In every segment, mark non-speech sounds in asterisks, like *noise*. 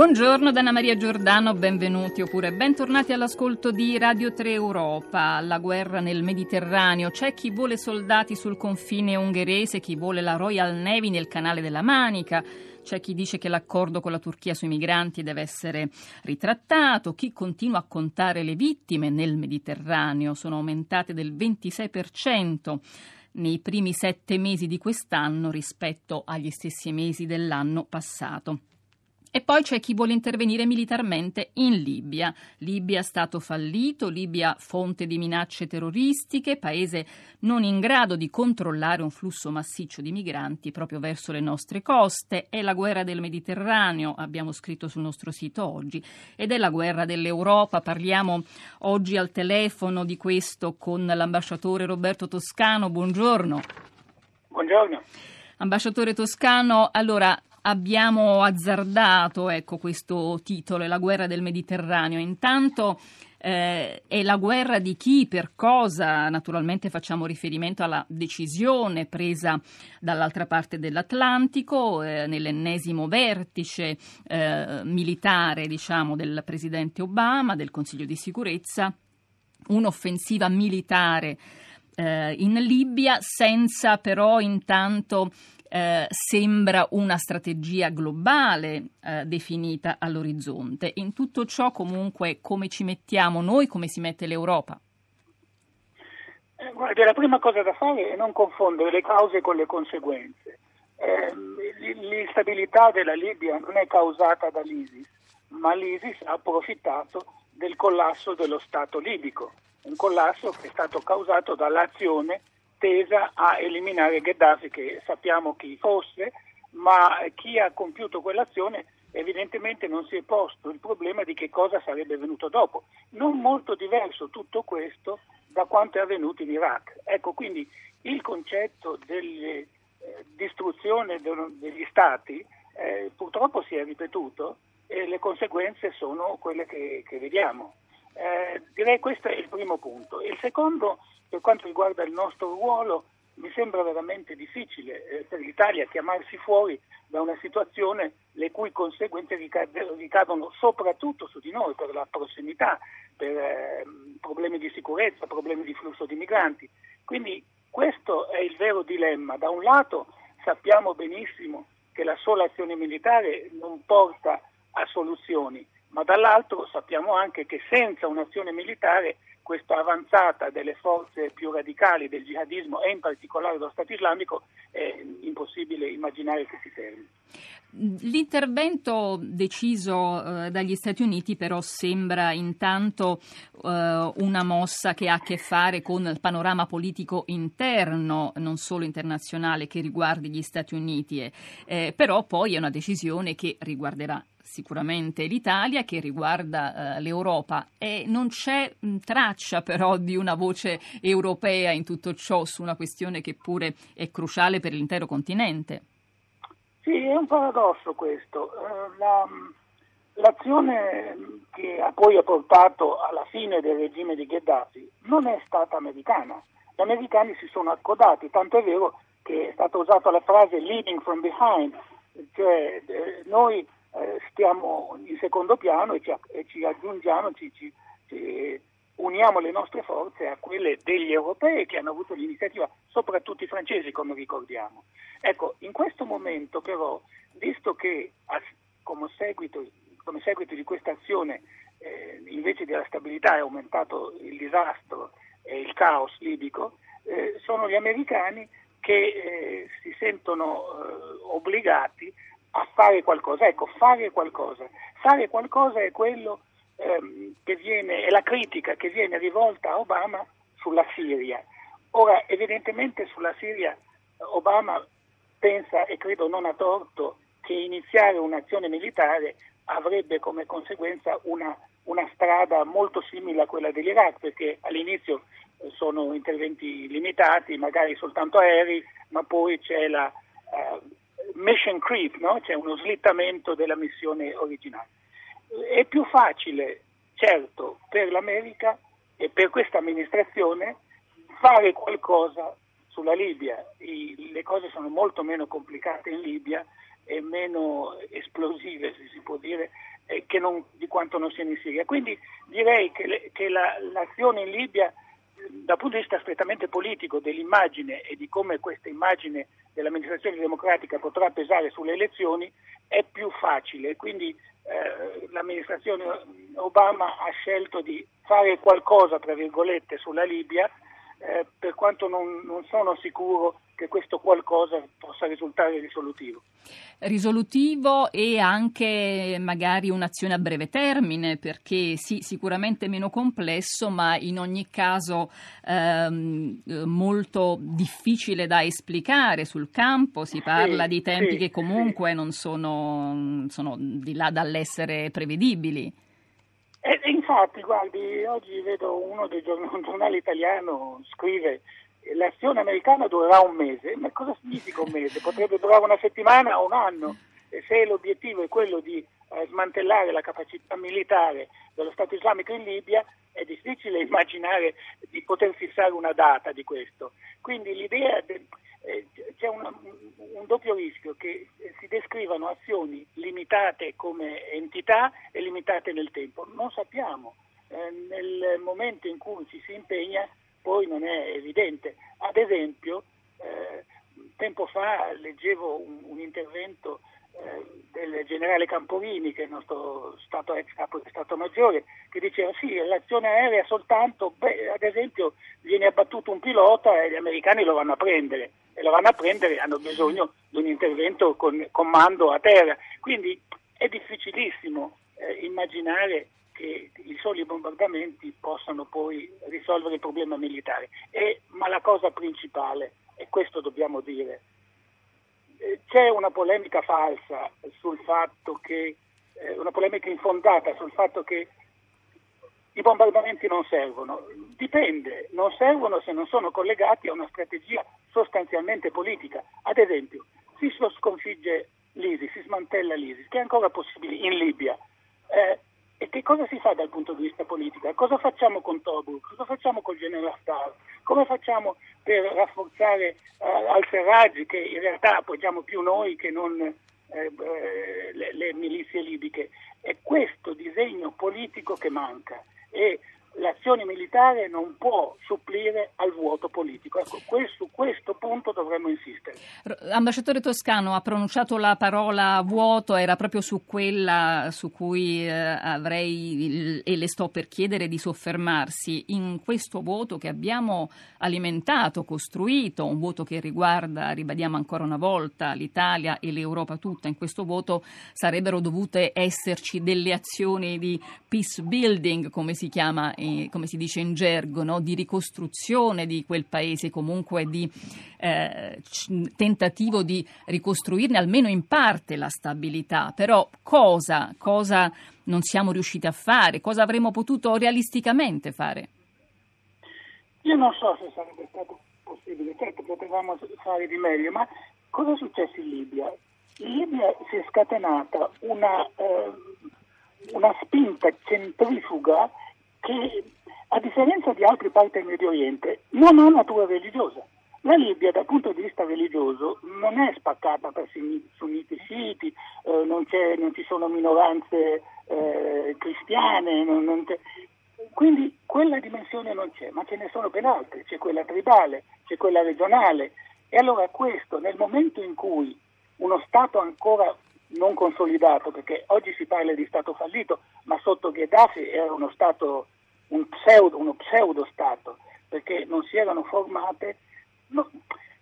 Buongiorno da Anna Maria Giordano, benvenuti oppure bentornati all'ascolto di Radio 3 Europa. La guerra nel Mediterraneo. C'è chi vuole soldati sul confine ungherese, chi vuole la Royal Navy nel canale della Manica. C'è chi dice che l'accordo con la Turchia sui migranti deve essere ritrattato, chi continua a contare le vittime nel Mediterraneo, sono aumentate del 26% nei primi sette mesi di quest'anno rispetto agli stessi mesi dell'anno passato. E poi c'è chi vuole intervenire militarmente in Libia. Libia Stato fallito, Libia fonte di minacce terroristiche, paese non in grado di controllare un flusso massiccio di migranti proprio verso le nostre coste. È la guerra del Mediterraneo, abbiamo scritto sul nostro sito oggi, ed è la guerra dell'Europa. Parliamo oggi al telefono di questo con l'ambasciatore Roberto Toscano. Buongiorno. Buongiorno. Ambasciatore Toscano, allora abbiamo azzardato ecco, questo titolo, la guerra del Mediterraneo. Intanto eh, è la guerra di chi, per cosa, naturalmente facciamo riferimento alla decisione presa dall'altra parte dell'Atlantico, eh, nell'ennesimo vertice eh, militare diciamo, del presidente Obama, del Consiglio di sicurezza, un'offensiva militare eh, in Libia senza però intanto eh, sembra una strategia globale eh, definita all'orizzonte. In tutto ciò comunque come ci mettiamo noi, come si mette l'Europa? Eh, guardi, la prima cosa da fare è non confondere le cause con le conseguenze. Eh, l'instabilità della Libia non è causata dall'ISIS, ma l'ISIS ha approfittato del collasso dello Stato libico, un collasso che è stato causato dall'azione tesa a eliminare Gheddafi, che sappiamo chi fosse, ma chi ha compiuto quell'azione evidentemente non si è posto il problema di che cosa sarebbe venuto dopo. Non molto diverso tutto questo da quanto è avvenuto in Iraq. Ecco, quindi il concetto della eh, distruzione degli stati eh, purtroppo si è ripetuto e le conseguenze sono quelle che, che vediamo. Eh, direi questo è il primo punto. Il secondo per quanto riguarda il nostro ruolo, mi sembra veramente difficile eh, per l'Italia chiamarsi fuori da una situazione le cui conseguenze ricadono soprattutto su di noi per la prossimità, per eh, problemi di sicurezza, problemi di flusso di migranti. Quindi questo è il vero dilemma. Da un lato sappiamo benissimo che la sola azione militare non porta a soluzioni, ma dall'altro sappiamo anche che senza un'azione militare questa avanzata delle forze più radicali del jihadismo e in particolare dello Stato islamico è impossibile immaginare che si fermi. L'intervento deciso eh, dagli Stati Uniti però sembra intanto eh, una mossa che ha a che fare con il panorama politico interno, non solo internazionale, che riguardi gli Stati Uniti, eh però poi è una decisione che riguarderà sicuramente l'Italia, che riguarda eh, l'Europa e non c'è mh, traccia però di una voce europea in tutto ciò su una questione che pure è cruciale per l'intero continente. Sì, è un paradosso questo. Eh, la, l'azione che poi ha portato alla fine del regime di Gheddafi non è stata americana. Gli americani si sono accodati, tanto è vero che è stata usata la frase leading from behind, cioè eh, noi eh, stiamo in secondo piano e ci, e ci aggiungiamo, ci, ci, ci, uniamo le nostre forze a quelle degli europei che hanno avuto l'iniziativa, soprattutto i francesi come ricordiamo. Ecco, in questo momento però, visto che come seguito, come seguito di questa azione eh, invece della stabilità è aumentato il disastro e il caos libico, eh, sono gli americani che eh, si sentono eh, obbligati a fare qualcosa. Ecco, fare qualcosa. Fare qualcosa è quello ehm, che viene, è la critica che viene rivolta a Obama sulla Siria. Ora, evidentemente sulla Siria Obama pensa, e credo non a torto, che iniziare un'azione militare avrebbe come conseguenza una, una strada molto simile a quella dell'Iraq, perché all'inizio sono interventi limitati, magari soltanto aerei, ma poi c'è la, uh, mission creep, no? c'è uno slittamento della missione originale. È più facile certo per l'America e per questa amministrazione fare qualcosa sulla Libia. I, le cose sono molto meno complicate in Libia e meno esplosive, se si può dire, eh, non, di quanto non siano in Siria. Quindi direi che, le, che la, l'azione in Libia dal punto di vista strettamente politico dell'immagine e di come questa immagine dell'amministrazione democratica potrà pesare sulle elezioni è più facile. Quindi eh, l'amministrazione Obama ha scelto di fare qualcosa, tra virgolette, sulla Libia, eh, per quanto non, non sono sicuro che questo qualcosa possa risultare risolutivo. Risolutivo e anche magari un'azione a breve termine, perché sì, sicuramente meno complesso, ma in ogni caso ehm, molto difficile da esplicare sul campo. Si parla sì, di tempi sì, che comunque sì. non sono, sono di là dall'essere prevedibili. E, infatti, guardi, oggi vedo uno dei giornali, un giornale italiano scrive l'azione americana durerà un mese, ma cosa significa un mese? Potrebbe durare una settimana o un anno. E se l'obiettivo è quello di eh, smantellare la capacità militare dello Stato islamico in Libia, è difficile *laughs* immaginare di poter fissare una data di questo. Quindi l'idea de, eh, c'è una, un doppio rischio che si descrivano azioni limitate come entità e limitate nel tempo. Non sappiamo eh, nel momento in cui ci si impegna poi non è evidente. Ad esempio, eh, tempo fa leggevo un, un intervento eh, del generale Camporini, che è il nostro stato ex capo di Stato Maggiore, che diceva sì, l'azione aerea soltanto, beh, ad esempio viene abbattuto un pilota e gli americani lo vanno a prendere e lo vanno a prendere hanno bisogno di un intervento con comando a terra. Quindi è difficilissimo eh, immaginare che i soli bombardamenti possano poi risolvere il problema militare. E, ma la cosa principale, e questo dobbiamo dire, eh, c'è una polemica falsa sul fatto che, eh, una polemica infondata sul fatto che i bombardamenti non servono. Dipende, non servono se non sono collegati a una strategia sostanzialmente politica. Ad esempio, si sconfigge l'ISIS, si smantella l'ISIS, che è ancora possibile in Libia. Eh, e che cosa si fa dal punto di vista politico? Cosa facciamo con Tobruk? Cosa facciamo col generale Haftar? Come facciamo per rafforzare eh, al-Serraj, che in realtà appoggiamo più noi che non eh, eh, le, le milizie libiche? È questo disegno politico che manca e l'azione militare non può supplire al vuoto politico. Ecco, su questo punto dovremmo insistere. Ambasciatore Toscano ha pronunciato la parola vuoto, era proprio su quella su cui eh, avrei e le sto per chiedere di soffermarsi. In questo vuoto che abbiamo alimentato, costruito, un vuoto che riguarda, ribadiamo ancora una volta, l'Italia e l'Europa tutta, in questo vuoto sarebbero dovute esserci delle azioni di peace building, come si chiama eh, come si dice in gergo, no? di ricostruzione di quel paese, comunque di eh, tentativo di ricostruirne almeno in parte la stabilità. Però cosa, cosa non siamo riusciti a fare? Cosa avremmo potuto realisticamente fare? Io non so se sarebbe stato possibile, certo potevamo fare di meglio, ma cosa è successo in Libia? In Libia si è scatenata una, eh, una spinta centrifuga che a differenza di altri paesi del Medio Oriente non ha natura religiosa. La Libia dal punto di vista religioso non è spaccata per sunniti sciiti, eh, non, non, ci sono minoranze eh, cristiane, non, non quindi quella dimensione non c'è, ma ce ne sono ben altre, c'è quella tribale, c'è quella regionale. E allora questo nel momento in cui uno Stato ancora non consolidato, perché oggi si parla di Stato fallito, ma sotto Gheddafi era uno Stato, un pseudo, uno pseudo Stato, perché non si erano formate. No,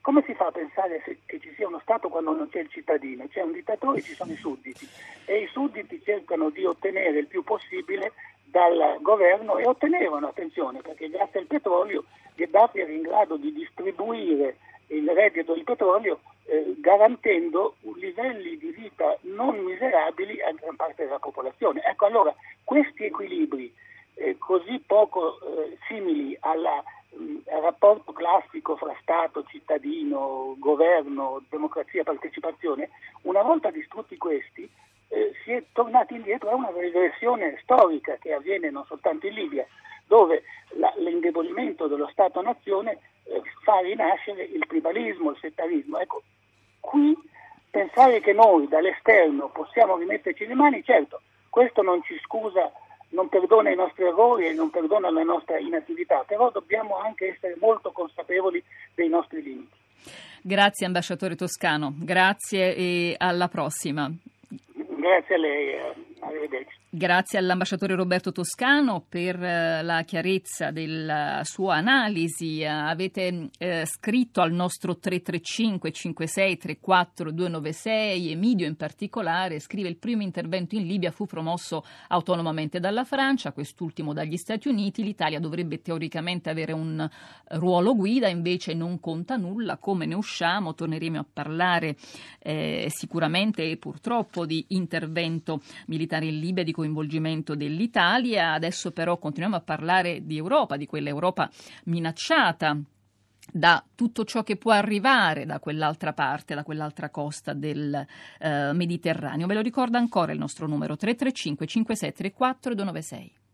come si fa a pensare che ci sia uno Stato quando non c'è il cittadino? C'è un dittatore e ci sono i sudditi e i sudditi cercano di ottenere il più possibile dal governo e ottenevano, attenzione, perché grazie al petrolio Gheddafi era in grado di distribuire il reddito del petrolio eh, garantendo livelli di vita non miserabili a gran parte della popolazione. Ecco allora questi equilibri eh, così poco eh, simili alla, mh, mm, al rapporto classico fra Stato, cittadino, governo, democrazia, partecipazione, una volta distrutti questi eh, si è tornati indietro a una regressione storica che avviene non soltanto in Libia, dove la, l'indebolimento dello Stato-nazione eh, fa rinascere il tribalismo, il settarismo. Ecco, qui pensare che noi dall'esterno possiamo rimetterci le mani, certo, questo non ci scusa, non perdona i nostri errori e non perdona la nostra inattività, però dobbiamo anche essere molto consapevoli dei nostri limiti. Grazie ambasciatore Toscano, grazie e alla prossima. Grazie a lei, eh, arrivederci. Grazie all'ambasciatore Roberto Toscano per eh, la chiarezza della sua analisi. Avete eh, scritto al nostro 335 56 34 296, Emidio in particolare scrive il primo intervento in Libia fu promosso autonomamente dalla Francia, quest'ultimo dagli Stati Uniti. L'Italia dovrebbe teoricamente avere un ruolo guida, invece non conta nulla. Come ne usciamo? Torneremo a parlare eh, sicuramente e purtroppo di intervento militare in Libia, di coinvolgimento dell'Italia. Adesso però continuiamo a parlare di Europa, di quell'Europa minacciata da tutto ciò che può arrivare da quell'altra parte, da quell'altra costa del eh, Mediterraneo. Ve lo ricorda ancora il nostro numero 335 5634 296.